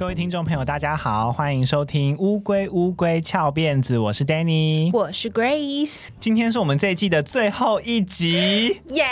各位听众朋友，大家好，欢迎收听《乌龟乌龟翘辫子》，我是 Danny，我是 Grace，今天是我们这一季的最后一集，耶！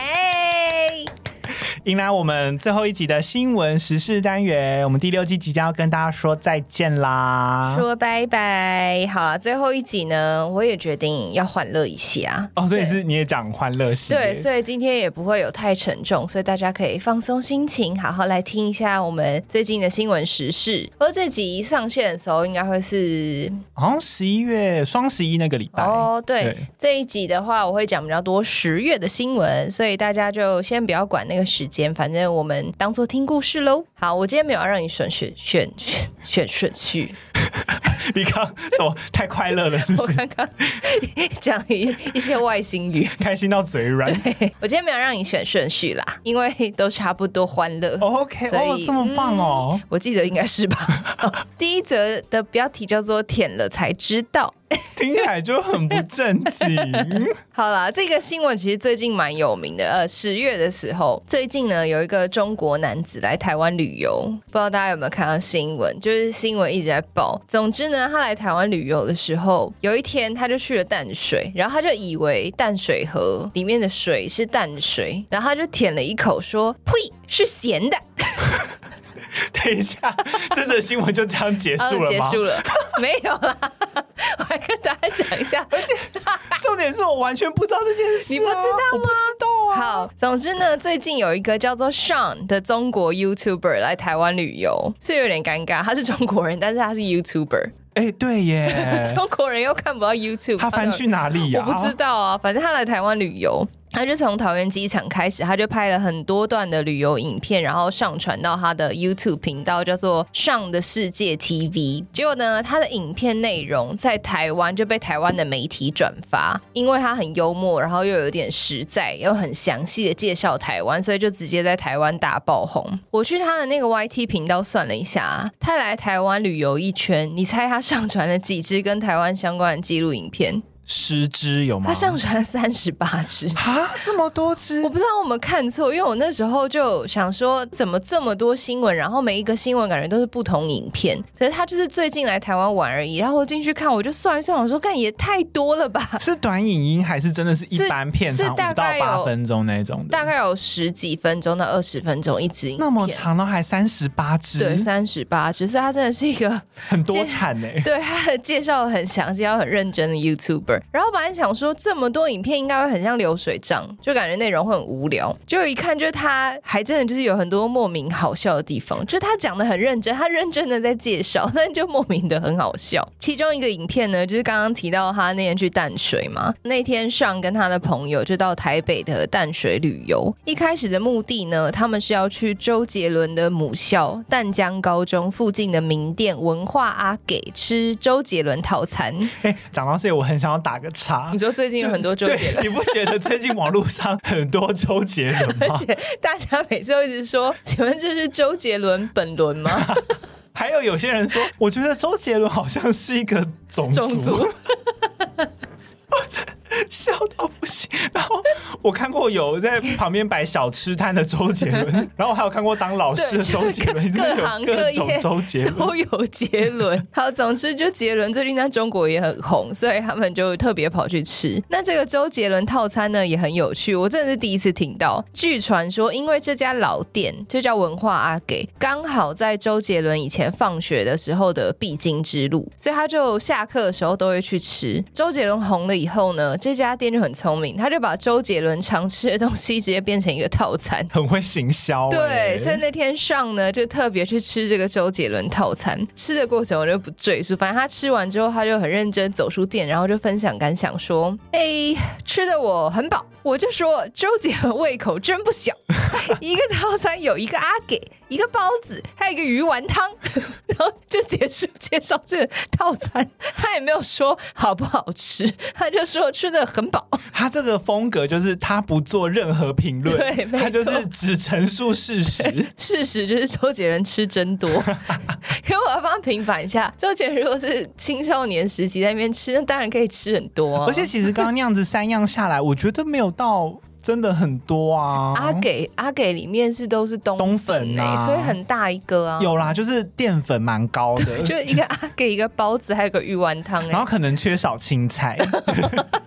迎来我们最后一集的新闻时事单元，我们第六季即将要跟大家说再见啦，说拜拜。好了，最后一集呢，我也决定要欢乐一下哦，所以是你也讲欢乐系，对，所以今天也不会有太沉重，所以大家可以放松心情，好好来听一下我们最近的新闻时事。而这集上线的时候，应该会是好像十一月双十一那个礼拜哦。对，对这一集的话，我会讲比较多十月的新闻，所以大家就先不要管那个时间。反正我们当做听故事喽。好，我今天没有要让你选选选选选顺序。你刚怎么太快乐了？是不是？我刚刚讲一一些外星语，开心到嘴软。我今天没有让你选顺序啦，因为都差不多欢乐。Oh, OK，所以、oh, 这么棒哦、嗯！我记得应该是吧。哦、第一则的标题叫做“舔了才知道”。听起来就很不正经。好啦，这个新闻其实最近蛮有名的。呃，十月的时候，最近呢有一个中国男子来台湾旅游，不知道大家有没有看到新闻？就是新闻一直在报。总之呢，他来台湾旅游的时候，有一天他就去了淡水，然后他就以为淡水河里面的水是淡水，然后他就舔了一口，说：“呸，是咸的。” 等一下，这则新闻就这样结束了吗？结束了，没有啦。我来跟大家讲一下，而且 重点是我完全不知道这件事、啊，你不知道吗？我不知道啊。好，总之呢，最近有一个叫做 Sean 的中国 YouTuber 来台湾旅游，是有点尴尬。他是中国人，但是他是 YouTuber。哎、欸，对耶，中国人又看不到 YouTube，他翻去哪里呀、啊？我不知道啊，反正他来台湾旅游。他就从桃园机场开始，他就拍了很多段的旅游影片，然后上传到他的 YouTube 频道，叫做“上的世界 TV”。结果呢，他的影片内容在台湾就被台湾的媒体转发，因为他很幽默，然后又有点实在，又很详细的介绍台湾，所以就直接在台湾大爆红。我去他的那个 YT 频道算了一下，他来台湾旅游一圈，你猜他上传了几支跟台湾相关的纪录影片？十只有吗？他上传了三十八只 啊，这么多只！我不知道我们看错，因为我那时候就想说，怎么这么多新闻，然后每一个新闻感觉都是不同影片。可是他就是最近来台湾玩而已，然后我进去看，我就算一算，我说，看也太多了吧？是短影音还是真的是一般片长五到八分钟那种的？大概有十几分钟到二十分钟一支影片，那么长都还三十八支？对，三十八支，所以他真的是一个很多产呢、欸。对，他的介绍很详细，要很认真的 YouTuber。然后本来想说这么多影片应该会很像流水账，就感觉内容会很无聊。就一看，就是他还真的就是有很多莫名好笑的地方。就他讲的很认真，他认真的在介绍，但就莫名的很好笑。其中一个影片呢，就是刚刚提到他那天去淡水嘛，那天上跟他的朋友就到台北的淡水旅游。一开始的目的呢，他们是要去周杰伦的母校淡江高中附近的名店文化阿给吃周杰伦套餐。哎，讲到这里，我很想要打个叉。你说最近有很多周杰伦，你不觉得最近网络上很多周杰伦吗？而且大家每次都一直说，请问这是周杰伦本轮吗？还有有些人说，我觉得周杰伦好像是一个种族。种族 笑到不行，然后我看过有在旁边摆小吃摊的周杰伦，然后还有看过当老师的周杰伦，各行各业周杰伦都有杰伦。好，总之就杰伦最近在中国也很红，所以他们就特别跑去吃。那这个周杰伦套餐呢也很有趣，我真的是第一次听到。据传说，因为这家老店就叫文化阿给，刚好在周杰伦以前放学的时候的必经之路，所以他就下课的时候都会去吃。周杰伦红了以后呢，这家店就很聪明，他就把周杰伦常吃的东西直接变成一个套餐，很会行销。对，所以那天上呢，就特别去吃这个周杰伦套餐。吃的过程我就不赘述，反正他吃完之后，他就很认真走出店，然后就分享感想说：“哎，吃的我很饱。”我就说周杰伦胃口真不小，一个套餐有一个阿给，一个包子，还有一个鱼丸汤，然后就结束介绍这个套餐。他也没有说好不好吃，他就说吃的很饱。他这个风格就是他不做任何评论，对，他就是只陈述事实。事实就是周杰伦吃真多。可我要帮他平反一下，周杰伦如果是青少年时期在那边吃，那当然可以吃很多啊。而且其实刚刚那样子三样下来，我觉得没有。到真的很多啊。阿给阿给里面是都是冬粉，冬粉啊，所以很大一个啊。有啦，就是淀粉蛮高的，就一个阿给一个包子，还有个鱼丸汤，然后可能缺少青菜，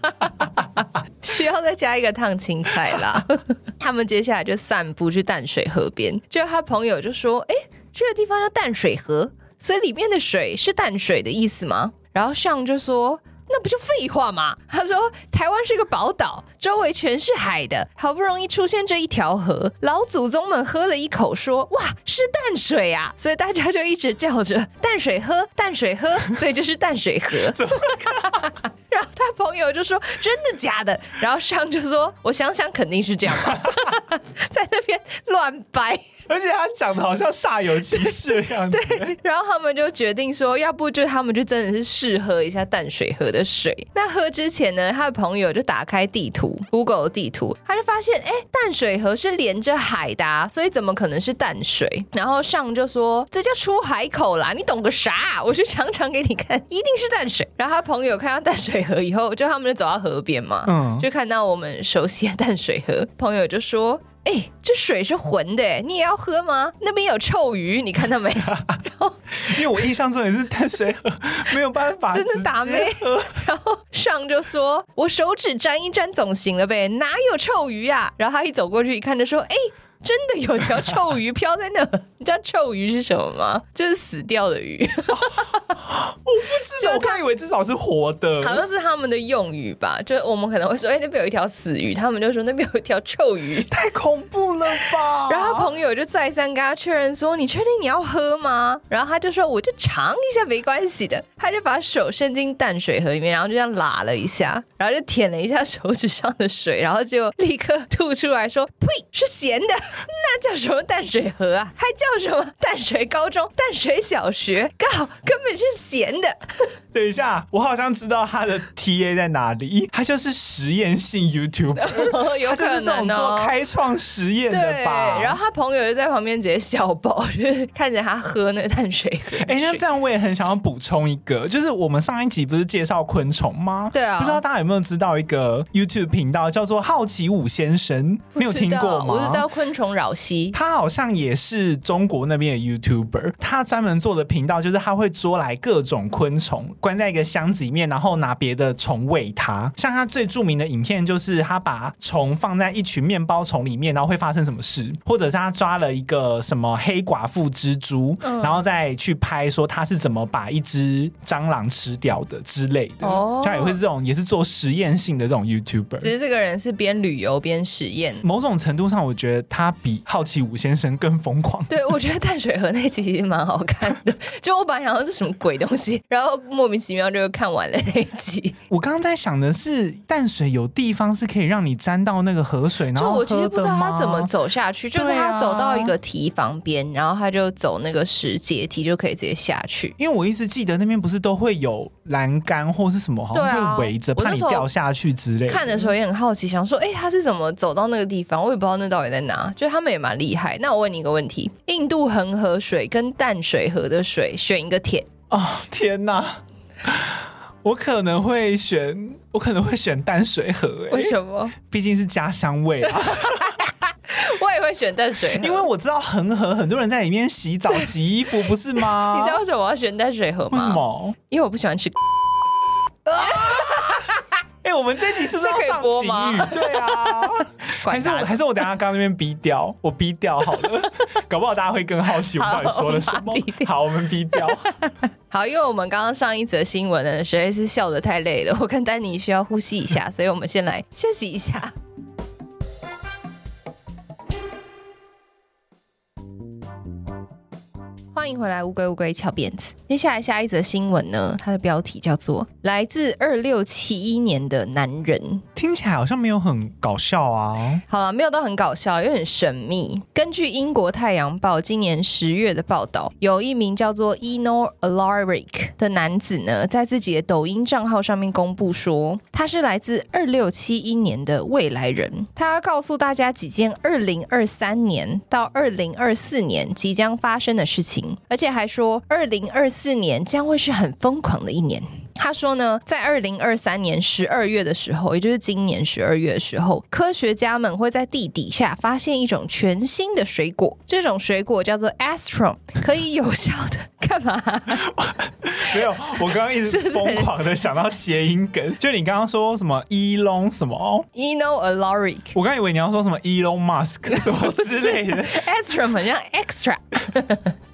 需要再加一个烫青菜啦。他们接下来就散步去淡水河边，就他朋友就说：“哎、欸，这个地方叫淡水河，所以里面的水是淡水的意思吗？”然后上就说。那不就废话吗？他说台湾是个宝岛，周围全是海的，好不容易出现这一条河，老祖宗们喝了一口说，哇是淡水啊，所以大家就一直叫着淡水喝，淡水喝，所以就是淡水河。然后他朋友就说真的假的？然后上就说我想想肯定是这样吧，在那边乱掰。而且他讲的好像煞有其事的样子。对，然后他们就决定说，要不就他们就真的是试喝一下淡水河的水。那喝之前呢，他的朋友就打开地图，Google 地图，他就发现，哎，淡水河是连着海的啊，所以怎么可能是淡水？然后上就说，这叫出海口啦，你懂个啥？我去尝尝给你看，一定是淡水。然后他朋友看到淡水河以后，就他们就走到河边嘛，嗯，就看到我们熟悉的淡水河，朋友就说。哎、欸，这水是浑的，你也要喝吗？那边有臭鱼，你看到没？然后因为我印象中也是淡水河，没有办法，真的打没？然后上就说：“我手指沾一沾总行了呗，哪有臭鱼呀、啊？”然后他一走过去一看，就说：“哎、欸。”真的有条臭鱼飘在那，你知道臭鱼是什么吗？就是死掉的鱼。哦、我不知道，我刚以为至少是活的，好像是他们的用语吧。就我们可能会说，哎、欸，那边有一条死鱼，他们就说那边有一条臭鱼，太恐怖了吧？然后朋友就再三跟他确认说，你确定你要喝吗？然后他就说，我就尝一下，没关系的。他就把手伸进淡水河里面，然后就这样拉了一下，然后就舔了一下手指上的水，然后就立刻吐出来说，呸，是咸的。那叫什么淡水河啊？还叫什么淡水高中、淡水小学？靠，根本是闲的。等一下，我好像知道他的 TA 在哪里。他就是实验性 YouTuber，哦、有可能做开创实验的吧。然后他朋友就在旁边直接笑爆，就是看着他喝那个淡水河。哎、欸，那这样我也很想要补充一个，就是我们上一集不是介绍昆虫吗？对啊，不知道大家有没有知道一个 YouTube 频道叫做好奇五先生？没有听过吗？我是知道昆虫扰西，他好像也是中国那边的 YouTuber，他专门做的频道就是他会捉来各种昆虫。关在一个箱子里面，然后拿别的虫喂它。像他最著名的影片，就是他把虫放在一群面包虫里面，然后会发生什么事？或者是他抓了一个什么黑寡妇蜘蛛，嗯、然后再去拍说他是怎么把一只蟑螂吃掉的之类的。哦，他也会这种，也是做实验性的这种 YouTuber。其实这个人是边旅游边实验。某种程度上，我觉得他比好奇五先生更疯狂。对，我觉得淡水河那集其实蛮好看的。就我本来想说这是什么鬼东西，然后莫。名其妙就看完了那一集。我刚刚在想的是，淡水有地方是可以让你沾到那个河水，然后就我其实不知道他怎么走下去，就是他走到一个堤防边，然后他就走那个石阶梯就可以直接下去。因为我一直记得那边不是都会有栏杆或是什么，好像会围着，怕你掉下去之类的。看的时候也很好奇，想说，哎、欸，他是怎么走到那个地方？我也不知道那到底在哪。就他们也蛮厉害。那我问你一个问题：印度恒河水跟淡水河的水，选一个甜。哦，天哪！我可能会选，我可能会选淡水河。欸，为什么？毕竟是家乡味啊。我也会选淡水河，因为我知道恒河很多人在里面洗澡、洗衣服，不是吗？你知道为什么我要选淡水河吗？为什么？因为我不喜欢吃。哎、欸，我们这集是不是要上警语？对啊，还是还是我等下刚刚那边逼掉，我逼掉好了，搞不好大家会更好奇我到底说了什么。好，我们逼掉。好，因为我们刚刚上一则新闻呢，实在是笑得太累了，我跟丹尼需要呼吸一下，所以我们先来休息一下。回来，乌龟乌龟翘辫子。接下来下一则新闻呢，它的标题叫做《来自二六七一年的男人》，听起来好像没有很搞笑啊。好了，没有都很搞笑，又很神秘。根据英国《太阳报》今年十月的报道，有一名叫做 Eno Alaric 的男子呢，在自己的抖音账号上面公布说，他是来自二六七一年的未来人。他告诉大家几件二零二三年到二零二四年即将发生的事情。而且还说，二零二四年将会是很疯狂的一年。他说呢，在二零二三年十二月的时候，也就是今年十二月的时候，科学家们会在地底下发现一种全新的水果，这种水果叫做 Astrum，可以有效的干嘛？没有，我刚刚一直疯狂的想到谐音梗，就你刚刚说什么 Elon 什么？Eno Alaric，我刚以为你要说什么 Elon Musk 什么之类的，Astrum 很像 extra，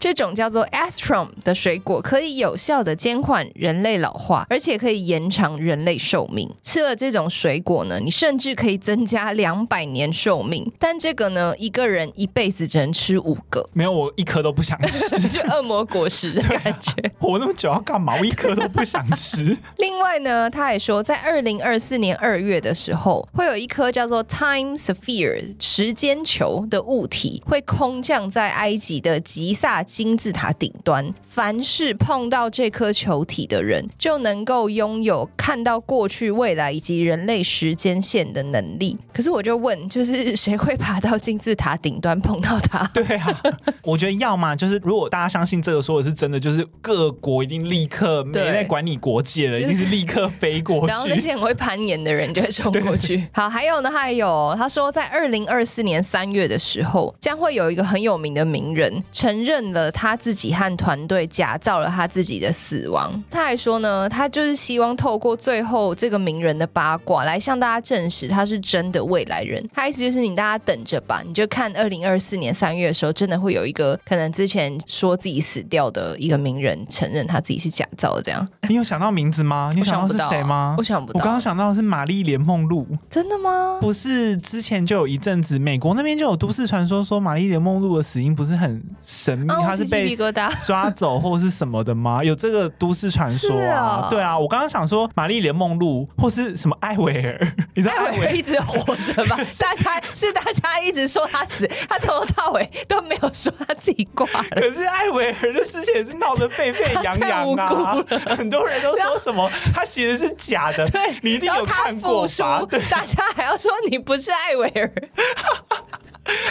这种叫做 Astrum 的水果可以有效的减缓人类老化，而且可以延长人类寿命。吃了这种水果呢，你甚至可以增加两百年寿命。但这个呢，一个人一辈子只能吃五个。没有，我一颗都不想吃，就恶魔果实的感觉。活那么久要干嘛？我一颗都不想吃。另外呢，他还说，在二零二四年二月的时候，会有一颗叫做 Time Sphere 时间球的物体会空降在埃及的吉萨金字塔顶端。凡是碰到这颗球体的人，就能够拥有看到过去、未来以及人类时间线的能力。可是我就问，就是谁会爬到金字塔顶端碰到它？对啊，我觉得要么就是，如果大家相信这个说的是真的，就是各国一定立刻没在管你国界了，一定是立刻飞过去。然后那些很会攀岩的人就会冲过去。好，还有呢，还有他说，在二零二四年三月的时候，将会有一个很有名的名人承认了他自己和团队。假造了他自己的死亡。他还说呢，他就是希望透过最后这个名人的八卦来向大家证实他是真的未来人。他意思就是你大家等着吧，你就看二零二四年三月的时候，真的会有一个可能之前说自己死掉的一个名人承认他自己是假造的。这样，你有想到名字吗？你想到是谁吗？我想不到。我刚刚想到的是玛丽莲梦露。真的吗？不是，之前就有一阵子美国那边就有都市传说说玛丽莲梦露的死因不是很神秘，他、哦、是被抓走。或是什么的吗？有这个都市传说啊？哦、对啊，我刚刚想说玛丽莲梦露或是什么艾维尔，你知道艾维尔一直活着吧？大家是大家一直说他死，他从头到尾都没有说他自己挂了。可是艾维尔就之前是闹得沸沸扬扬啊，很多人都说什么他其实是假的。对，你一定有看过吧？对，大家还要说你不是艾薇儿。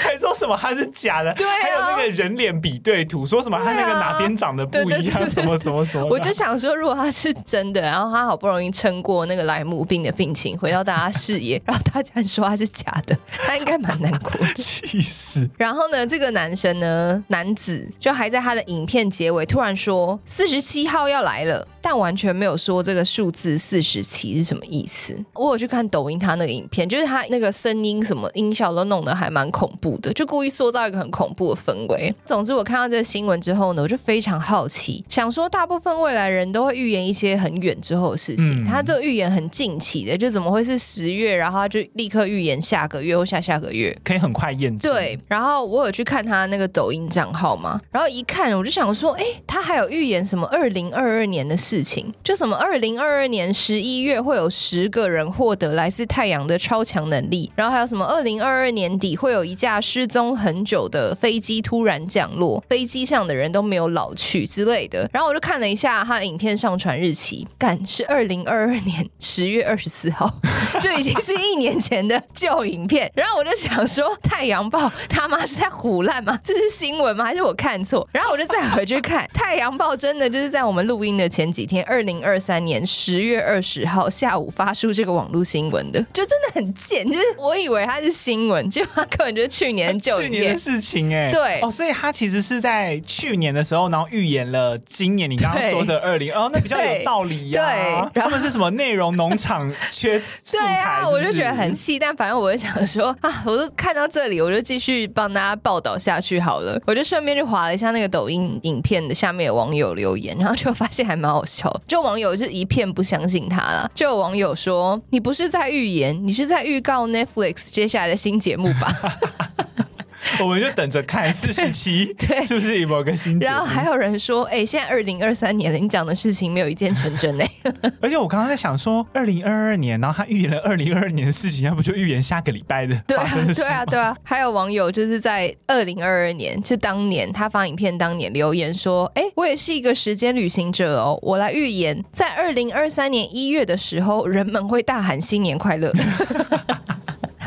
还说什么他是假的？对、啊，还有那个人脸比对图，说什么他那个哪边长得不一样，什么什么什么。我就想说，如果他是真的，然后他好不容易撑过那个莱姆病的病情，回到大家视野，然后大家说他是假的，他应该蛮难过的，气死。然后呢，这个男生呢，男子就还在他的影片结尾突然说四十七号要来了，但完全没有说这个数字四十七是什么意思。我有去看抖音他那个影片，就是他那个声音什么音效都弄得还蛮恐。恐怖的，就故意塑造一个很恐怖的氛围。总之，我看到这个新闻之后呢，我就非常好奇，想说，大部分未来人都会预言一些很远之后的事情，嗯、他这个预言很近期的，就怎么会是十月，然后他就立刻预言下个月或下下个月，可以很快验证。对，然后我有去看他那个抖音账号嘛，然后一看，我就想说，哎，他还有预言什么二零二二年的事情，就什么二零二二年十一月会有十个人获得来自太阳的超强能力，然后还有什么二零二二年底会有一架失踪很久的飞机突然降落，飞机上的人都没有老去之类的。然后我就看了一下他的影片上传日期，干是二零二二年 十月二十四号，就已经是一年前的旧影片。然后我就想说，《太阳报》他妈是在胡烂吗？这是新闻吗？还是我看错？然后我就再回去看，《太阳报》真的就是在我们录音的前几天，二零二三年十月二十号下午发出这个网络新闻的，就真的很贱。就是我以为它是新闻，结果他根本就是去年就。去年的事情哎、欸，对哦，所以他其实是在去年的时候，然后预言了今年你刚刚说的二零哦，那比较有道理呀、啊。对，他们是什么内容农场缺素材是是？对啊，我就觉得很气，但反正我就想说啊，我就看到这里，我就继续帮大家报道下去好了。我就顺便就划了一下那个抖音影片的下面有网友留言，然后就发现还蛮好笑。就网友是一片不相信他了，就有网友说：“你不是在预言，你是在预告 Netflix 接下来的新节目吧？” 我们就等着看四十七，对，是不是有某个新？然后还有人说，哎、欸，现在二零二三年了，你讲的事情没有一件成真呢。而且我刚刚在想说，二零二二年，然后他预言了二零二二年的事情，要不就预言下个礼拜的？对啊，对啊，对啊。还有网友就是在二零二二年，就当年他发影片当年留言说，哎、欸，我也是一个时间旅行者哦，我来预言，在二零二三年一月的时候，人们会大喊新年快乐。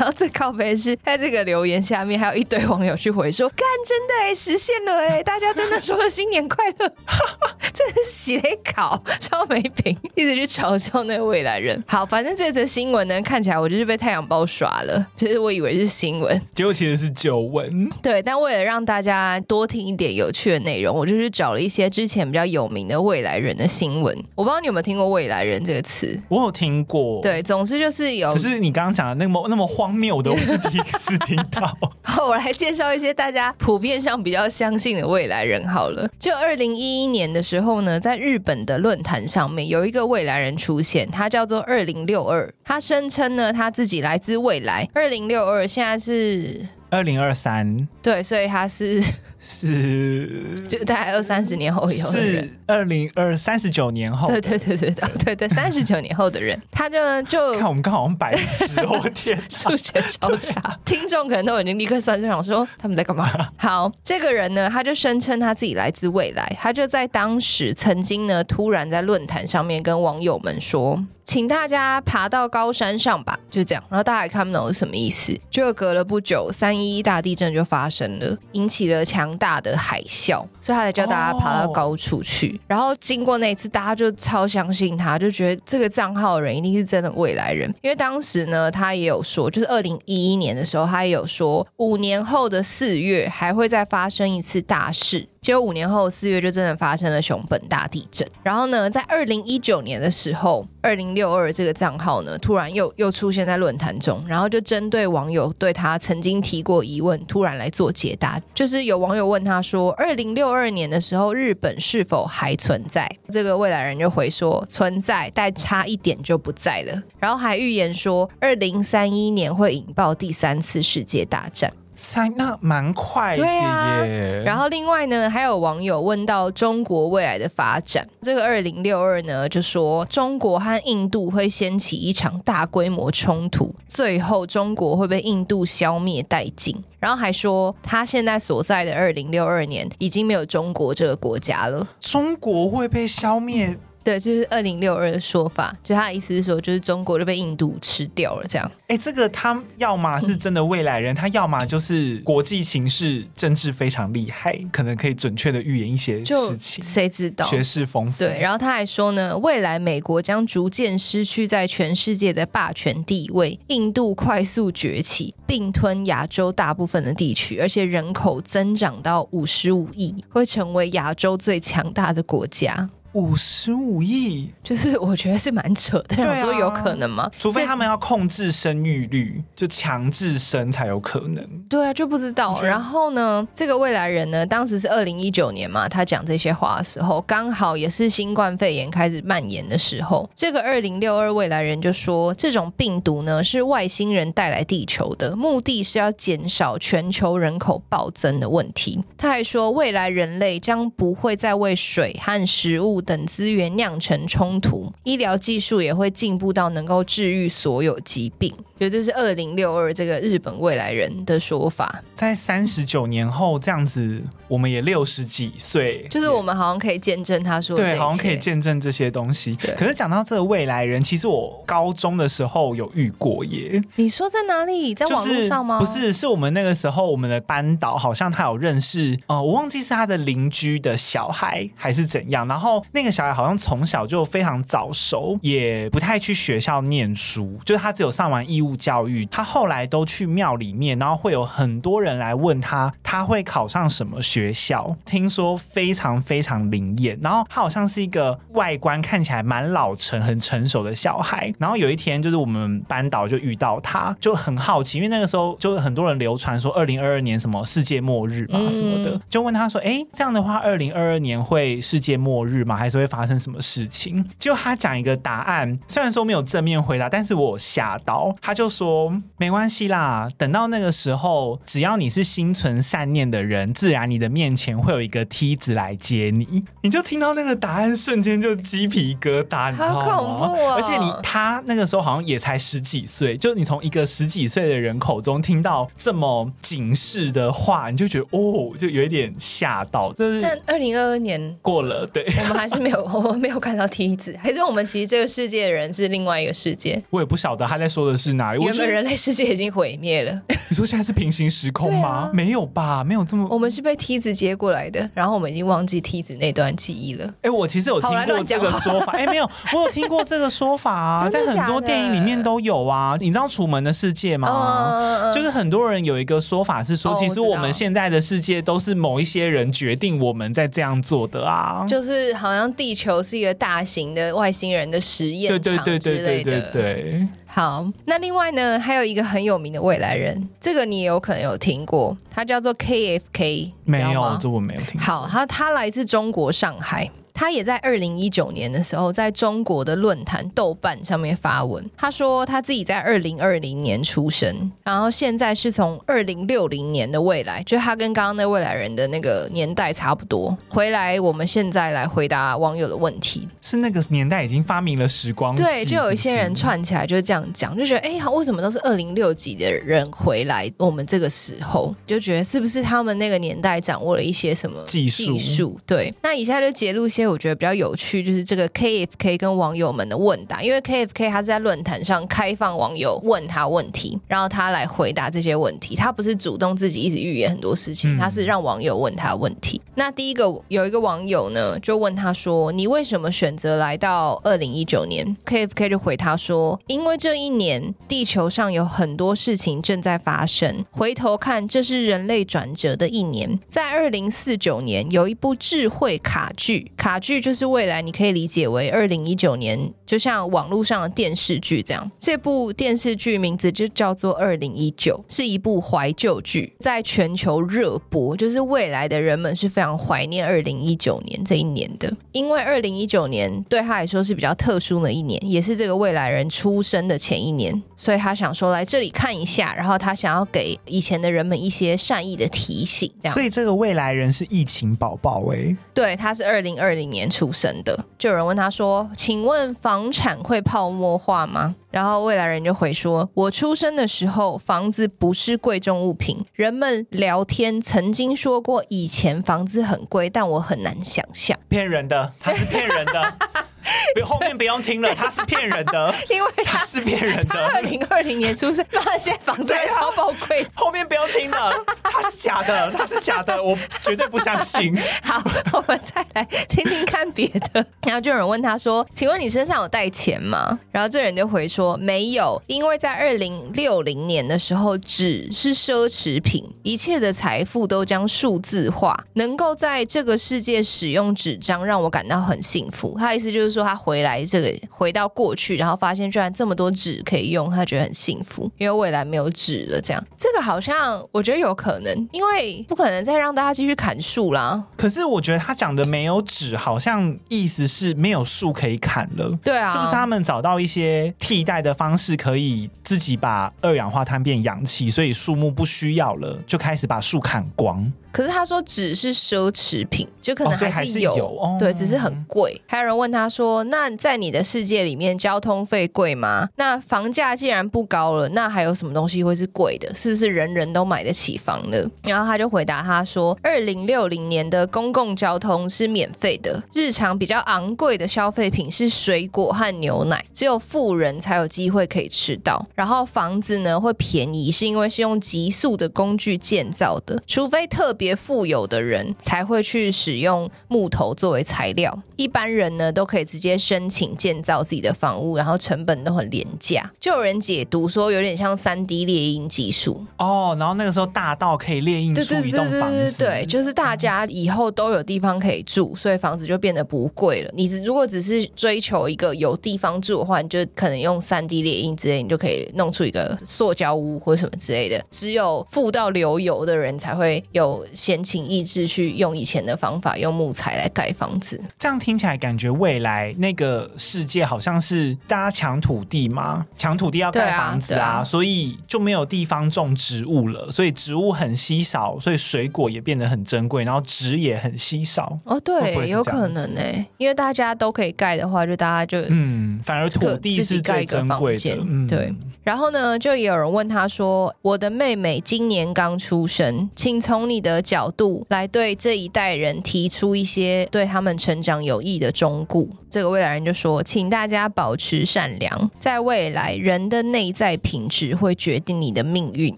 然后最靠背是在这个留言下面还有一堆网友去回说，干真的哎，实现了哎，大家真的说了新年快乐，真的是洗了一考，超没品，一直去嘲笑那个未来人。好，反正这则新闻呢，看起来我就是被太阳包耍了，其实我以为是新闻，结果其实是旧闻。对，但为了让大家多听一点有趣的内容，我就去找了一些之前比较有名的未来人的新闻。我不知道你有没有听过“未来人”这个词，我有听过。对，总之就是有，只是你刚刚讲的那么那么荒谬的，我是第一次听到。好，我来介绍一些大家普遍上比较相信的未来人。好了，就二零一一年的时候呢，在日本的论坛上面有一个未来人出现，他叫做二零六二，他声称呢他自己来自未来。二零六二现在是。二零二三，对，所以他是是就大概二三十年后以后的人，是二零二三十九年后，对对对对对对对，三十九年后的人，他就就看我们刚好像白痴，我天，数学超差，听众可能都已经立刻算，就想说他们在干嘛？好，这个人呢，他就声称他自己来自未来，他就在当时曾经呢，突然在论坛上面跟网友们说。请大家爬到高山上吧，就这样。然后大家也看不懂是什么意思。就隔了不久，三一一大地震就发生了，引起了强大的海啸，所以他才叫大家爬到高处去。Oh. 然后经过那一次，大家就超相信他，就觉得这个账号的人一定是真的未来人。因为当时呢，他也有说，就是二零一一年的时候，他也有说，五年后的四月还会再发生一次大事。结果五年后四月就真的发生了熊本大地震。然后呢，在二零一九年的时候，二零六二这个账号呢，突然又又出现在论坛中，然后就针对网友对他曾经提过疑问，突然来做解答。就是有网友就问他说，二零六二年的时候，日本是否还存在？这个未来人就回说存在，但差一点就不在了。然后还预言说，二零三一年会引爆第三次世界大战。三那蛮快的耶。对啊。然后另外呢，还有网友问到中国未来的发展，这个二零六二呢就说中国和印度会掀起一场大规模冲突，最后中国会被印度消灭殆尽。然后还说他现在所在的二零六二年已经没有中国这个国家了，中国会被消灭。对，就是二零六二的说法，就他的意思是说，就是中国就被印度吃掉了，这样。哎，这个他要么是真的未来人，嗯、他要么就是国际情势政治非常厉害，可能可以准确的预言一些事情。谁知道？学识丰富。对，然后他还说呢，未来美国将逐渐失去在全世界的霸权地位，印度快速崛起，并吞亚洲大部分的地区，而且人口增长到五十五亿，会成为亚洲最强大的国家。五十五亿，就是我觉得是蛮扯的。说有可能吗？除非他们要控制生育率，就强制生才有可能。对啊，就不知道。然后呢，这个未来人呢，当时是二零一九年嘛，他讲这些话的时候，刚好也是新冠肺炎开始蔓延的时候。这个二零六二未来人就说，这种病毒呢是外星人带来地球的，目的是要减少全球人口暴增的问题。他还说，未来人类将不会再为水和食物。等资源酿成冲突，医疗技术也会进步到能够治愈所有疾病。觉得这是二零六二这个日本未来人的说法，在三十九年后这样子，我们也六十几岁，就是我们好像可以见证他说的对，好像可以见证这些东西。可是讲到这个未来人，其实我高中的时候有遇过耶。你说在哪里？在网络上吗？就是、不是，是我们那个时候我们的班导好像他有认识哦、呃，我忘记是他的邻居的小孩还是怎样。然后那个小孩好像从小就非常早熟，也不太去学校念书，就是他只有上完义务教育，他后来都去庙里面，然后会有很多人来问他，他会考上什么学校？听说非常非常灵验。然后他好像是一个外观看起来蛮老成、很成熟的小孩。然后有一天，就是我们班导就遇到他，就很好奇，因为那个时候就很多人流传说二零二二年什么世界末日嘛什么的，就问他说：“哎，这样的话，二零二二年会世界末日吗？还是会发生什么事情？”就他讲一个答案，虽然说没有正面回答，但是我吓到，他就说。没关系啦，等到那个时候，只要你是心存善念的人，自然你的面前会有一个梯子来接你。你就听到那个答案，瞬间就鸡皮疙瘩，你知道吗？好恐怖哦！而且你他那个时候好像也才十几岁，就你从一个十几岁的人口中听到这么警示的话，你就觉得哦，就有一点吓到。这是但二零二二年过了，对，我们还是没有，我没有看到梯子，还是我们其实这个世界的人是另外一个世界？我也不晓得他在说的是哪。哪里？原本人类世界已经毁灭了。你说现在是平行时空吗？啊、没有吧，没有这么。我们是被梯子接过来的，然后我们已经忘记梯子那段记忆了。哎、欸，我其实有听过这个说法。哎、欸，没有，我有听过这个说法啊，在很多电影里面都有啊。你知道《楚门的世界》吗？嗯、就是很多人有一个说法是说，其实我们现在的世界都是某一些人决定我们在这样做的啊。就是好像地球是一个大型的外星人的实验场之类的。对对对对对对对，对。好，那另外呢，还有一个很有名的未来人，这个你也有可能有听过，他叫做 KFK，没有，这我没有听过。好，他他来自中国上海。他也在二零一九年的时候，在中国的论坛豆瓣上面发文。他说他自己在二零二零年出生，然后现在是从二零六零年的未来，就他跟刚刚那未来人的那个年代差不多。回来，我们现在来回答网友的问题。是那个年代已经发明了时光机？对，就有一些人串起来就是这样讲，就觉得哎，为什么都是二零六几的人回来？我们这个时候就觉得是不是他们那个年代掌握了一些什么技术？技术？对，那以下就揭露一些。我觉得比较有趣，就是这个 KFK 跟网友们的问答，因为 KFK 他是在论坛上开放网友问他问题，然后他来回答这些问题，他不是主动自己一直预言很多事情，他是让网友问他问题。那第一个有一个网友呢，就问他说：“你为什么选择来到二零一九年？”KFK 就回他说：“因为这一年地球上有很多事情正在发生，回头看，这是人类转折的一年。在二零四九年有一部智慧卡剧卡。”剧就是未来，你可以理解为二零一九年，就像网络上的电视剧这样。这部电视剧名字就叫做《二零一九》，是一部怀旧剧，在全球热播。就是未来的人们是非常怀念二零一九年这一年的，因为二零一九年对他来说是比较特殊的一年，也是这个未来人出生的前一年，所以他想说来这里看一下，然后他想要给以前的人们一些善意的提醒。这样，所以这个未来人是疫情宝宝哎，对，他是二零二零年出生的，就有人问他说：“请问房产会泡沫化吗？”然后未来人就回说：“我出生的时候，房子不是贵重物品。人们聊天曾经说过，以前房子很贵，但我很难想象。骗人的，他是骗人的。” 后面不用听了，他是骗人的，因为他，他是骗人的。二零二零年出生，那些房子还超宝贵。后面不用听了，他是假的，他是假的，我绝对不相信。好，我们再来听听看别的。然后就有人问他说：“请问你身上有带钱吗？”然后这人就回说：“没有，因为在二零六零年的时候，纸是奢侈品，一切的财富都将数字化，能够在这个世界使用纸张，让我感到很幸福。”他的意思就是说。说他回来，这个回到过去，然后发现居然这么多纸可以用，他觉得很幸福，因为未来没有纸了。这样，这个好像我觉得有可能，因为不可能再让大家继续砍树啦。可是我觉得他讲的没有纸，好像意思是没有树可以砍了。对啊，是不是他们找到一些替代的方式，可以自己把二氧化碳变氧气，所以树木不需要了，就开始把树砍光？可是他说纸是奢侈品，就可能还是有，哦是有哦、对，只是很贵。还有人问他说：“那在你的世界里面，交通费贵吗？那房价既然不高了，那还有什么东西会是贵的？是不是人人都买得起房的？”然后他就回答他说：“二零六零年的公共交通是免费的，日常比较昂贵的消费品是水果和牛奶，只有富人才有机会可以吃到。然后房子呢会便宜，是因为是用极速的工具建造的，除非特。”别富有的人才会去使用木头作为材料，一般人呢都可以直接申请建造自己的房屋，然后成本都很廉价。就有人解读说，有点像三 D 列印技术哦，然后那个时候大到可以列印出一栋房子，对对对对对，就是大家以后都有地方可以住，所以房子就变得不贵了。你如果只是追求一个有地方住的话，你就可能用三 D 列印之类，你就可以弄出一个塑胶屋或什么之类的。只有富到流油的人才会有。闲情逸致去用以前的方法，用木材来盖房子，这样听起来感觉未来那个世界好像是大家抢土地嘛，抢土地要盖房子啊，啊啊所以就没有地方种植物了，所以植物很稀少，所以水果也变得很珍贵，然后纸也也很稀少哦。对，会会有可能呢、欸，因为大家都可以盖的话，就大家就嗯，反而土地是最珍贵的。嗯，对。然后呢，就也有人问他说：“我的妹妹今年刚出生，请从你的角度来对这一代人提出一些对他们成长有益的忠告。”这个未来人就说：“请大家保持善良，在未来人的内在品质会决定你的命运。”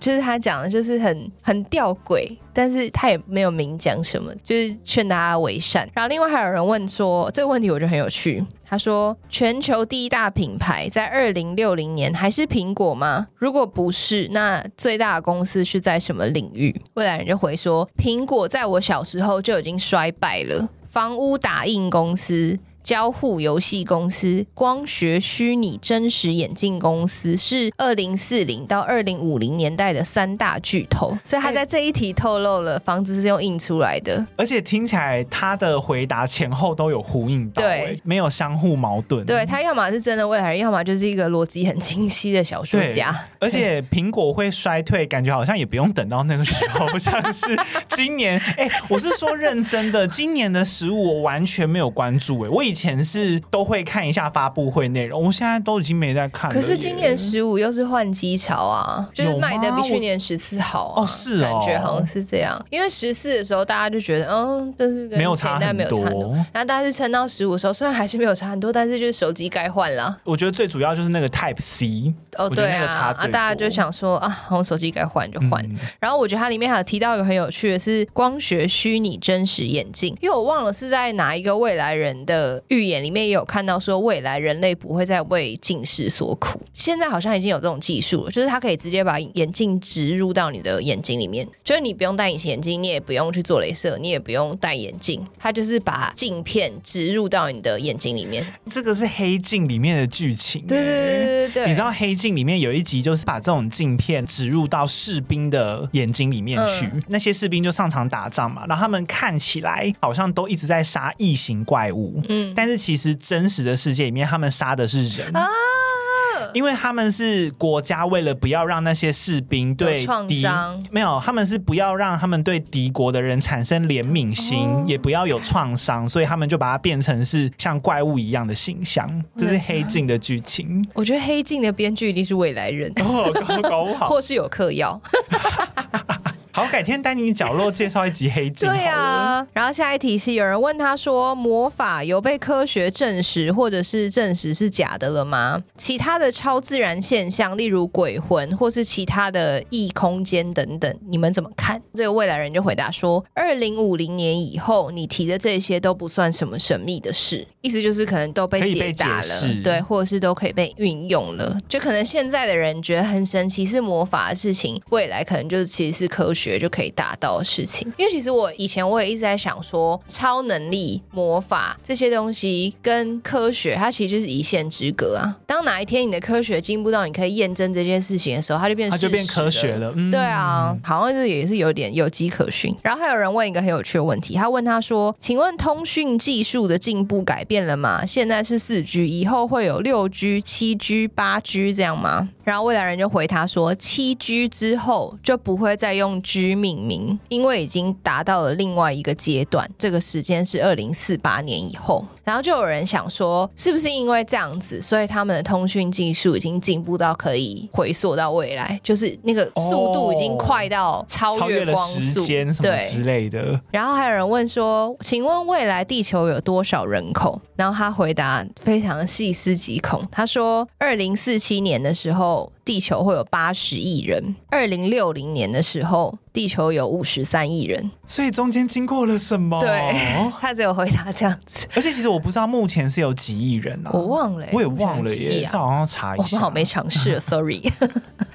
就是他讲的，就是很很吊诡。但是他也没有明讲什么，就是劝大家为善。然后另外还有人问说，这个问题我觉得很有趣。他说，全球第一大品牌在二零六零年还是苹果吗？如果不是，那最大的公司是在什么领域？未来人就回说，苹果在我小时候就已经衰败了，房屋打印公司。交互游戏公司、光学虚拟真实眼镜公司是二零四零到二零五零年代的三大巨头，所以他在这一题透露了房子是用印出来的，而且听起来他的回答前后都有呼应到，对，没有相互矛盾。对，他要么是真的未来人，要么就是一个逻辑很清晰的小说家。而且苹果会衰退，感觉好像也不用等到那个时候，像是今年。哎，我是说认真的，今年的食物我完全没有关注，哎，我以前是都会看一下发布会内容，我现在都已经没在看了。可是今年十五又是换机潮啊，就是卖的比去年十四好啊。哦，是哦，感觉好像是这样。因为十四的时候大家就觉得，嗯，这是没有差很多，没有差很多。然后大家是撑到十五的时候，虽然还是没有差很多，但是就是手机该换了。我觉得最主要就是那个 Type C，哦，对啊，啊，大家就想说啊，我手机该换就换。嗯。然后我觉得它里面还有提到一个很有趣的是光学虚拟真实眼镜，因为我忘了是在哪一个未来人的预言。里面也有看到说，未来人类不会再为近视所苦。现在好像已经有这种技术了，就是它可以直接把眼镜植入到你的眼睛里面，就是你不用戴隐形眼镜，你也不用去做镭射，你也不用戴眼镜，它就是把镜片植入到你的眼睛里面。这个是黑镜里面的剧情。对对对对对，你知道黑镜里面有一集就是把这种镜片植入到士兵的眼睛里面去，嗯、那些士兵就上场打仗嘛，然后他们看起来好像都一直在杀异形怪物，嗯，但是其实真实的世界里面，他们杀的是人。啊，因为他们是国家为了不要让那些士兵对敌没有，他们是不要让他们对敌国的人产生怜悯心，哦、也不要有创伤，所以他们就把它变成是像怪物一样的形象。这是黑镜的剧情。我觉得黑镜的编剧一定是未来人，哦，搞搞不好，或是有嗑药。好，改天丹尼角落介绍一集黑镜。对啊，然后下一题是有人问他说，魔法有被科学证实或者是证实是假的了吗？其他的超自然现象，例如鬼魂或是其他的异空间等等，你们怎么看？这个未来人就回答说，二零五零年以后，你提的这些都不算什么神秘的事，意思就是可能都被解答了，对，或者是都可以被运用了。就可能现在的人觉得很神奇是魔法的事情，未来可能就是其实是科学。学就可以达到的事情，因为其实我以前我也一直在想说，超能力、魔法这些东西跟科学，它其实就是一线之隔啊。当哪一天你的科学进步到你可以验证这件事情的时候，它就变它就变科学了。嗯、对啊，好像是也是有点有迹可循。然后还有人问一个很有趣的问题，他问他说：“请问通讯技术的进步改变了吗？现在是四 G，以后会有六 G、七 G、八 G 这样吗？”然后未来人就回他说：“七 G 之后就不会再用。” G 命名，因为已经达到了另外一个阶段，这个时间是二零四八年以后。然后就有人想说，是不是因为这样子，所以他们的通讯技术已经进步到可以回溯到未来，就是那个速度已经快到超越光速，对之类的。然后还有人问说，请问未来地球有多少人口？然后他回答非常细思极恐，他说，二零四七年的时候。地球会有八十亿人，二零六零年的时候，地球有五十三亿人，所以中间经过了什么？对，他只有回答这样子。而且其实我不知道目前是有几亿人啊，我忘了，我也忘了耶，这好像查一下。我们好没尝试，sorry。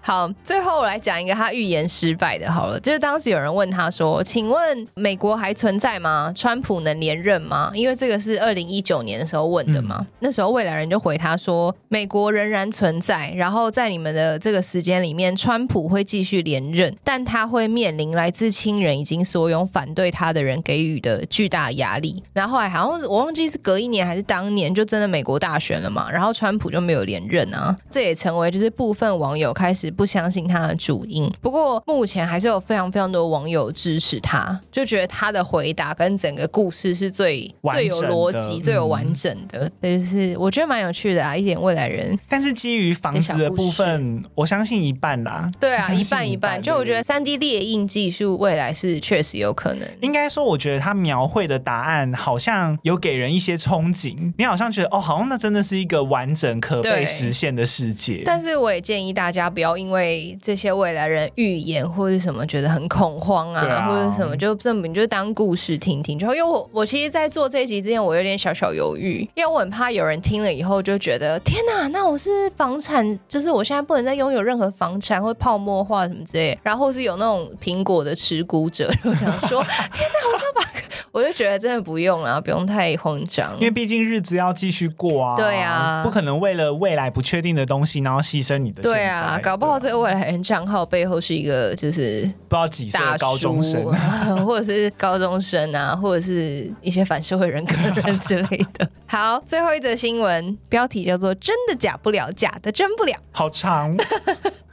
好，最后我来讲一个他预言失败的，好了，就是当时有人问他说：“请问美国还存在吗？川普能连任吗？”因为这个是二零一九年的时候问的嘛，嗯、那时候未来人就回他说：“美国仍然存在，然后在你们的。”的这个时间里面，川普会继续连任，但他会面临来自亲人以及所有反对他的人给予的巨大压力。然后还好像我忘记是隔一年还是当年，就真的美国大选了嘛，然后川普就没有连任啊。这也成为就是部分网友开始不相信他的主因。不过目前还是有非常非常多网友支持他，就觉得他的回答跟整个故事是最最有逻辑、最有完整的。嗯、就是我觉得蛮有趣的啊，一点未来人。但是基于房子的部分，我相信一半啦。对啊，一半一半。就我觉得三 D 列印技术未来是确实有可能。应该说，我觉得他描绘的答案好像有给人一些憧憬。你好像觉得哦，好像那真的是一个完整可被实现的世界。但是我也建议大家不要因为这些未来人预言或者什么觉得很恐慌啊，啊或者什么就证明就当故事听听。就因为我我其实，在做这一集之前，我有点小小犹豫，因为我很怕有人听了以后就觉得天哪，那我是房产，就是我现在不能再拥有任何房产，会泡沫化什么之类。然后是有那种苹果的持股者，就想说天哪，我就把，我就觉得真的不用了，不用太慌张，因为毕竟日子要继续过啊。对啊，不可能为了未来不确定的东西，然后牺牲你的。对啊，搞不好这个未来人账号背后是一个就是不知道几岁的高中生，或者是高中生啊，或者是一些反社会人格人 之类的。好，最后一则新闻标题叫做“真的假不了，假的真不了”，好长。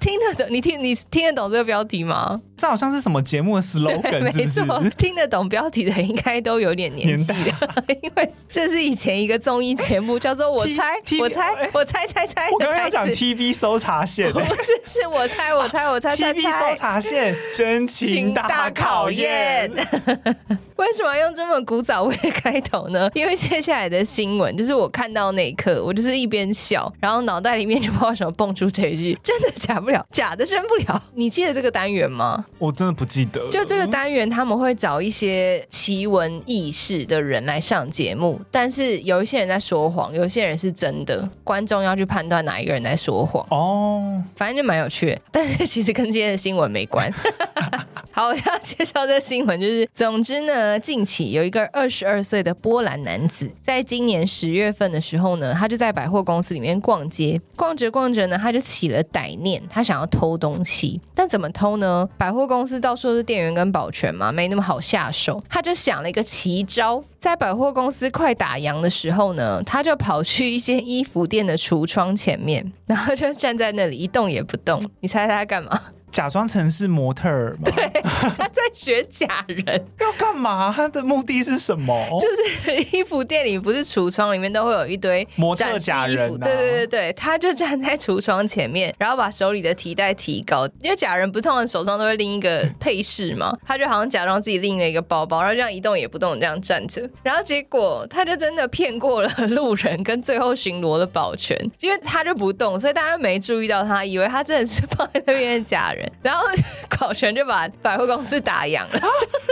听得懂？你听你听得懂这个标题吗？这好像是什么节目的 slogan？没错，听得懂标题的应该都有点年纪了，因为这是以前一个综艺节目，叫做我 猜我猜我猜猜猜。我刚刚要讲 TV 搜查线，不是，是我猜我猜我猜 TV 搜查线 真情大考验。为什么用这么古早味的开头呢？因为接下来的新闻就是我看到那一刻，我就是一边笑，然后脑袋里面就不知道什么蹦出这一句：真的假不了，假的生不了。你记得这个单元吗？我真的不记得。就这个单元，他们会找一些奇闻异事的人来上节目，但是有一些人在说谎，有些人是真的，观众要去判断哪一个人在说谎。哦，反正就蛮有趣的，但是其实跟今天的新闻没关。好，我要介绍这新闻，就是总之呢，近期有一个二十二岁的波兰男子，在今年十月份的时候呢，他就在百货公司里面逛街，逛着逛着呢，他就起了歹念，他想要偷东西。但怎么偷呢？百货公司到处都是店员跟保全嘛，没那么好下手。他就想了一个奇招，在百货公司快打烊的时候呢，他就跑去一间衣服店的橱窗前面，然后就站在那里一动也不动。你猜猜他干嘛？假装成是模特儿吗？对，他在学假人，要干嘛？他的目的是什么？就是衣服店里不是橱窗里面都会有一堆模特假人，啊，对对对对，他就站在橱窗前面，然后把手里的提袋提高，因为假人不是通常手上都会拎一个配饰嘛，他就好像假装自己拎了一个包包，然后这样一动也不动这样站着，然后结果他就真的骗过了路人跟最后巡逻的保全，因为他就不动，所以大家没注意到他，以为他真的是放在那边的假人。然后 保全就把百货公司打烊了，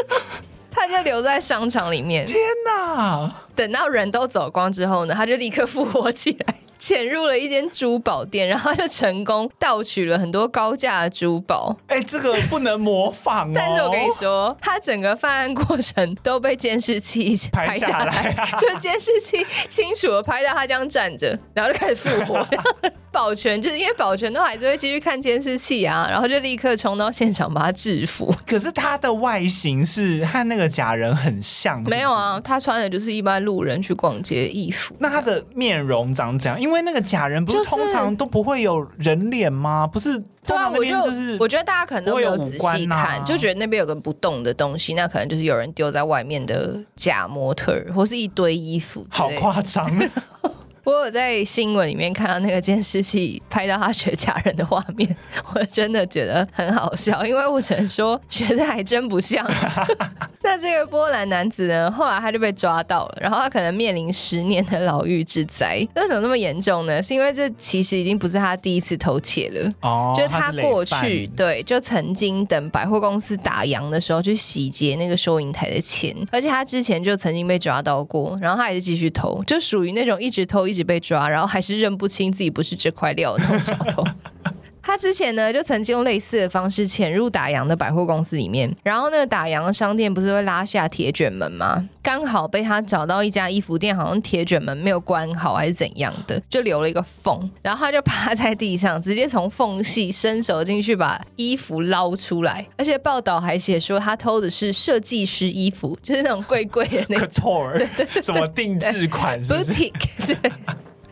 他就留在商场里面。天哪！等到人都走光之后呢，他就立刻复活起来。潜入了一间珠宝店，然后就成功盗取了很多高价的珠宝。哎、欸，这个不能模仿哦。但是我跟你说，他整个犯案过程都被监视器拍下来，就监视器清楚的拍到他这样站着，然后就开始复活。保全就是因为保全都还是会继续看监视器啊，然后就立刻冲到现场把他制服。可是他的外形是和那个假人很像是是？没有啊，他穿的就是一般路人去逛街的衣服。那他的面容长怎样？因为那个假人不是通常都不会有人脸吗？不是，对啊，我就我觉得大家可能都没有仔细看，就觉得那边有个不动的东西，那可能就是有人丢在外面的假模特儿，或是一堆衣服。好夸张。我有在新闻里面看到那个监视器拍到他学假人的画面，我真的觉得很好笑，因为我只能说觉得还真不像。那这个波兰男子呢，后来他就被抓到了，然后他可能面临十年的牢狱之灾。为什么那么严重呢？是因为这其实已经不是他第一次偷窃了，哦，就是他过去对，就曾经等百货公司打烊的时候去洗劫那个收银台的钱，而且他之前就曾经被抓到过，然后他还是继续偷，就属于那种一直偷一直被抓，然后还是认不清自己不是这块料的那种小偷。他之前呢，就曾经用类似的方式潜入打烊的百货公司里面，然后那个打烊的商店不是会拉下铁卷门吗？刚好被他找到一家衣服店，好像铁卷门没有关好还是怎样的，就留了一个缝，然后他就趴在地上，直接从缝隙伸手进去把衣服捞出来，而且报道还写说他偷的是设计师衣服，就是那种贵贵的那个，对对对，什么定制款是不是。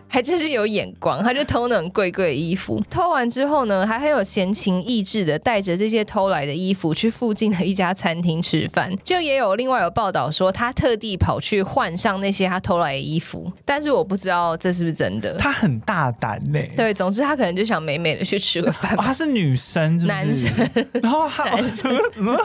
还真是有眼光，他就偷那种贵贵的衣服。偷完之后呢，还很有闲情逸致的带着这些偷来的衣服去附近的一家餐厅吃饭。就也有另外有报道说，他特地跑去换上那些他偷来的衣服，但是我不知道这是不是真的。他很大胆呢。对，总之他可能就想美美的去吃个饭。哦，他是女生是是？男生。然后他男生嗯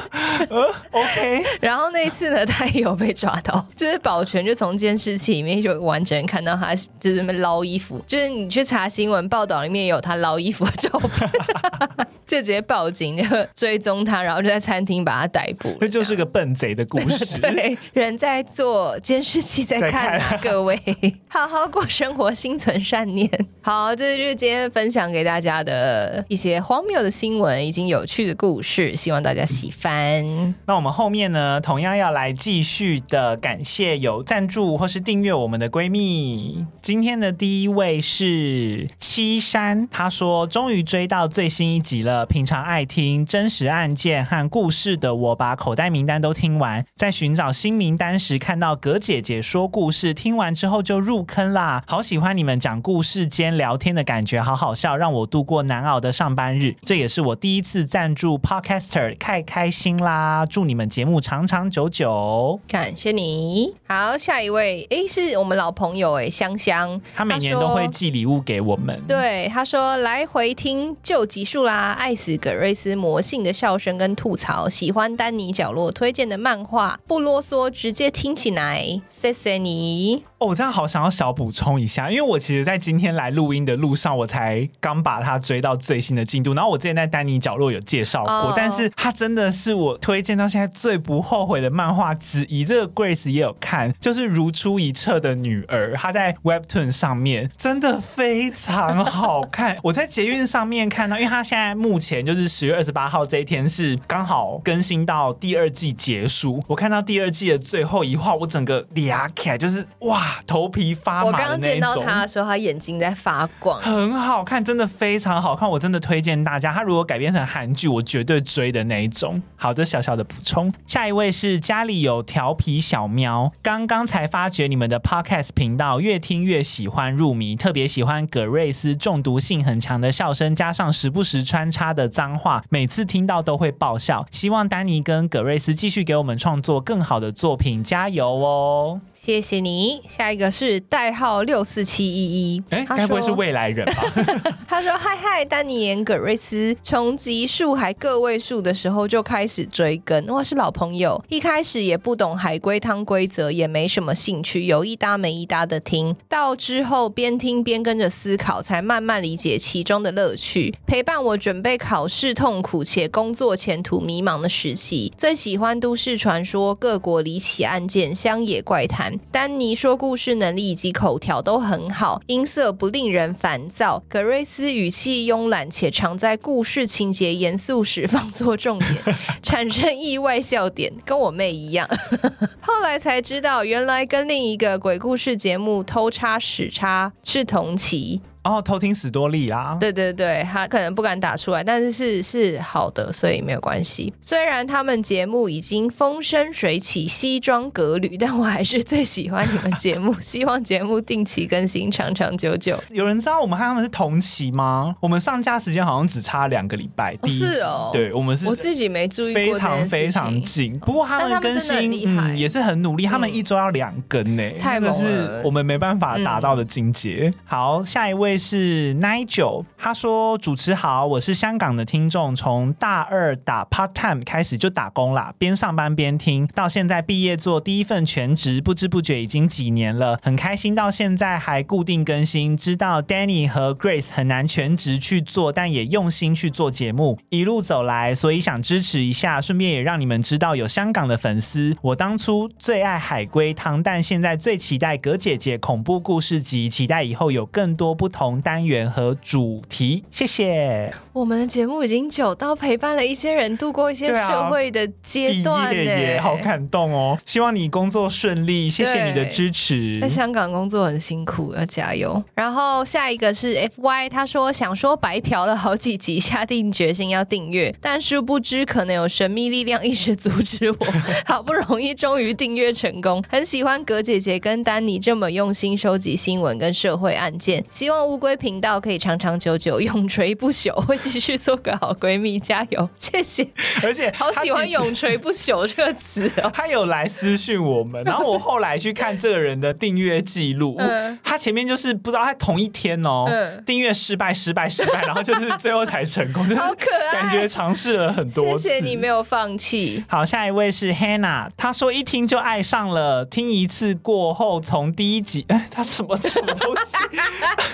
嗯 OK。然后那一次呢，他也有被抓到，就是保全就从监视器里面就完整看到他就是那么捞衣服，就是你去查新闻报道里面有他捞衣服的照片。就直接报警，就追踪他，然后就在餐厅把他逮捕。这就是个笨贼的故事。对，人在做，监视器在看啊，各位，好好过生活，心存善念。好，这就是今天分享给大家的一些荒谬的新闻，以及有趣的故事，希望大家喜欢。那我们后面呢，同样要来继续的感谢有赞助或是订阅我们的闺蜜。今天的第一位是七山，他说终于追到最新一集了。平常爱听真实案件和故事的我，把口袋名单都听完，在寻找新名单时看到葛姐姐说故事，听完之后就入坑啦！好喜欢你们讲故事间聊天的感觉，好好笑，让我度过难熬的上班日。这也是我第一次赞助 Podcaster，太开心啦！祝你们节目长长久久，感谢你。好，下一位，诶，是我们老朋友诶，香香，他每年都会寄礼物给我们。对，他说来回听旧集数啦。爱死葛瑞斯魔性的笑声跟吐槽，喜欢丹尼角落推荐的漫画，不啰嗦，直接听起来，谢谢你。哦，我真的好想要小补充一下，因为我其实，在今天来录音的路上，我才刚把它追到最新的进度。然后我之前在丹尼角落有介绍过，oh. 但是它真的是我推荐到现在最不后悔的漫画之一。这个 Grace 也有看，就是如出一辙的女儿，她在 Webtoon 上面真的非常好看。我在捷运上面看到，因为她现在目前就是十月二十八号这一天是刚好更新到第二季结束。我看到第二季的最后一话，我整个俩起来就是哇！头皮发麻。我刚见到他的时候，他眼睛在发光，很好看，真的非常好看。我真的推荐大家，他如果改编成韩剧，我绝对追的那一种。好的，小小的补充。下一位是家里有调皮小喵，刚刚才发觉你们的 Podcast 频道，越听越喜欢入迷，特别喜欢葛瑞斯中毒性很强的笑声，加上时不时穿插的脏话，每次听到都会爆笑。希望丹尼跟葛瑞斯继续给我们创作更好的作品，加油哦！谢谢你。下一个是代号六四七一一，哎，该不会是未来人吧？他说：“嗨嗨，丹尼演葛瑞斯，从集数还个位数的时候就开始追更，哇，是老朋友。一开始也不懂海龟汤规则，也没什么兴趣，有一搭没一搭的听，到之后边听边跟着思考，才慢慢理解其中的乐趣，陪伴我准备考试痛苦且工作前途迷茫的时期。最喜欢都市传说、各国离奇案件、乡野怪谈。丹尼说故事。”能力以及口条都很好，音色不令人烦躁。格瑞斯语气慵懒，且常在故事情节严肃时放作重点，产生意外笑点，跟我妹一样。后来才知道，原来跟另一个鬼故事节目偷插屎插是同期。哦，偷听史多利啦！对对对，他可能不敢打出来，但是是是好的，所以没有关系。虽然他们节目已经风生水起、西装革履，但我还是最喜欢你们节目。希望节目定期更新，长长久久。有人知道我们和他们是同期吗？我们上架时间好像只差两个礼拜。第一集。是哦，对，我们是。我自己没注意过，非常非常近。不过他们更新嗯也是很努力，他们一周要两更呢，太猛了，是我们没办法达到的境界。嗯、好，下一位。是 Nigel，他说：“主持好，我是香港的听众，从大二打 part time 开始就打工啦，边上班边听，到现在毕业做第一份全职，不知不觉已经几年了，很开心到现在还固定更新。知道 Danny 和 Grace 很难全职去做，但也用心去做节目，一路走来，所以想支持一下，顺便也让你们知道有香港的粉丝。我当初最爱海龟汤，但现在最期待葛姐姐恐怖故事集，期待以后有更多不同。”同单元和主题。谢谢。我们的节目已经久到陪伴了一些人度过一些社会的阶段，欸，耶，好感动哦！希望你工作顺利，谢谢你的支持。在香港工作很辛苦，要加油。然后下一个是 FY，他说想说白嫖了好几集，下定决心要订阅，但殊不知可能有神秘力量一直阻止我。好不容易终于订阅成功，很喜欢葛姐姐跟丹尼这么用心收集新闻跟社会案件，希望乌龟频道可以长长久久，永垂不朽。会继续做个好闺蜜，加油！谢谢，而且好喜欢“永垂不朽”这个词哦。他有来私讯我们，然后 我后来去看这个人的订阅记录，嗯、他前面就是不知道他同一天哦，嗯、订阅失败、失败、失败，然后就是最后才成功，好可爱，感觉尝试了很多次。谢谢你没有放弃。好，下一位是 Hannah，她说一听就爱上了，听一次过后从第一集，哎，他什么什么东西？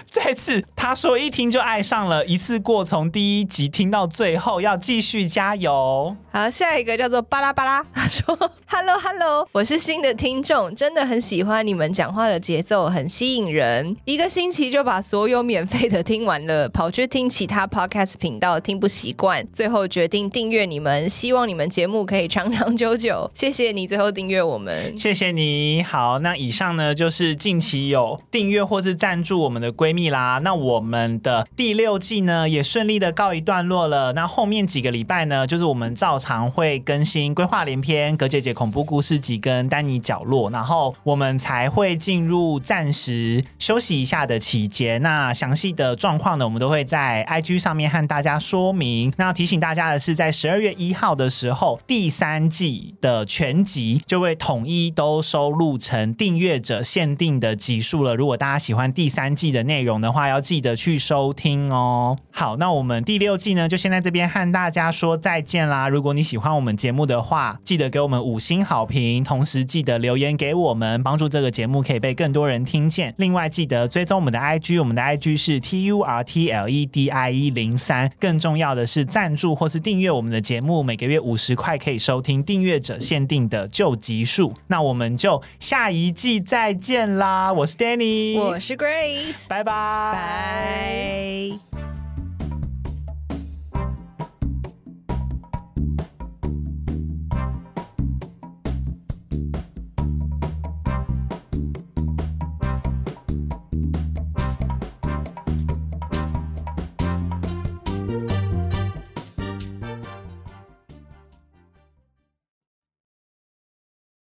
再次，他说一听就爱上了，一次过从第一集听到最后，要继续加油。好，下一个叫做巴拉巴拉，他 说：“Hello Hello，我是新的听众，真的很喜欢你们讲话的节奏，很吸引人。一个星期就把所有免费的听完了，跑去听其他 Podcast 频道听不习惯，最后决定订阅你们，希望你们节目可以长长久久。谢谢你最后订阅我们，谢谢你。好，那以上呢就是近期有订阅或是赞助我们的闺蜜啦。啊那我们的第六季呢也顺利的告一段落了。那后面几个礼拜呢，就是我们照常会更新《规划连篇》、葛姐姐恐怖故事集跟丹尼角落，然后我们才会进入暂时休息一下的期间。那详细的状况呢，我们都会在 IG 上面和大家说明。那提醒大家的是，在十二月一号的时候，第三季的全集就会统一都收录成订阅者限定的集数了。如果大家喜欢第三季的内容的话，要记得去收听哦。好，那我们第六季呢，就先在这边和大家说再见啦。如果你喜欢我们节目的话，记得给我们五星好评，同时记得留言给我们，帮助这个节目可以被更多人听见。另外，记得追踪我们的 IG，我们的 IG 是 T U R T L E D I 一零三。更重要的是，赞助或是订阅我们的节目，每个月五十块可以收听订阅者限定的旧集数。那我们就下一季再见啦！我是 Danny，我是 Grace，拜拜拜，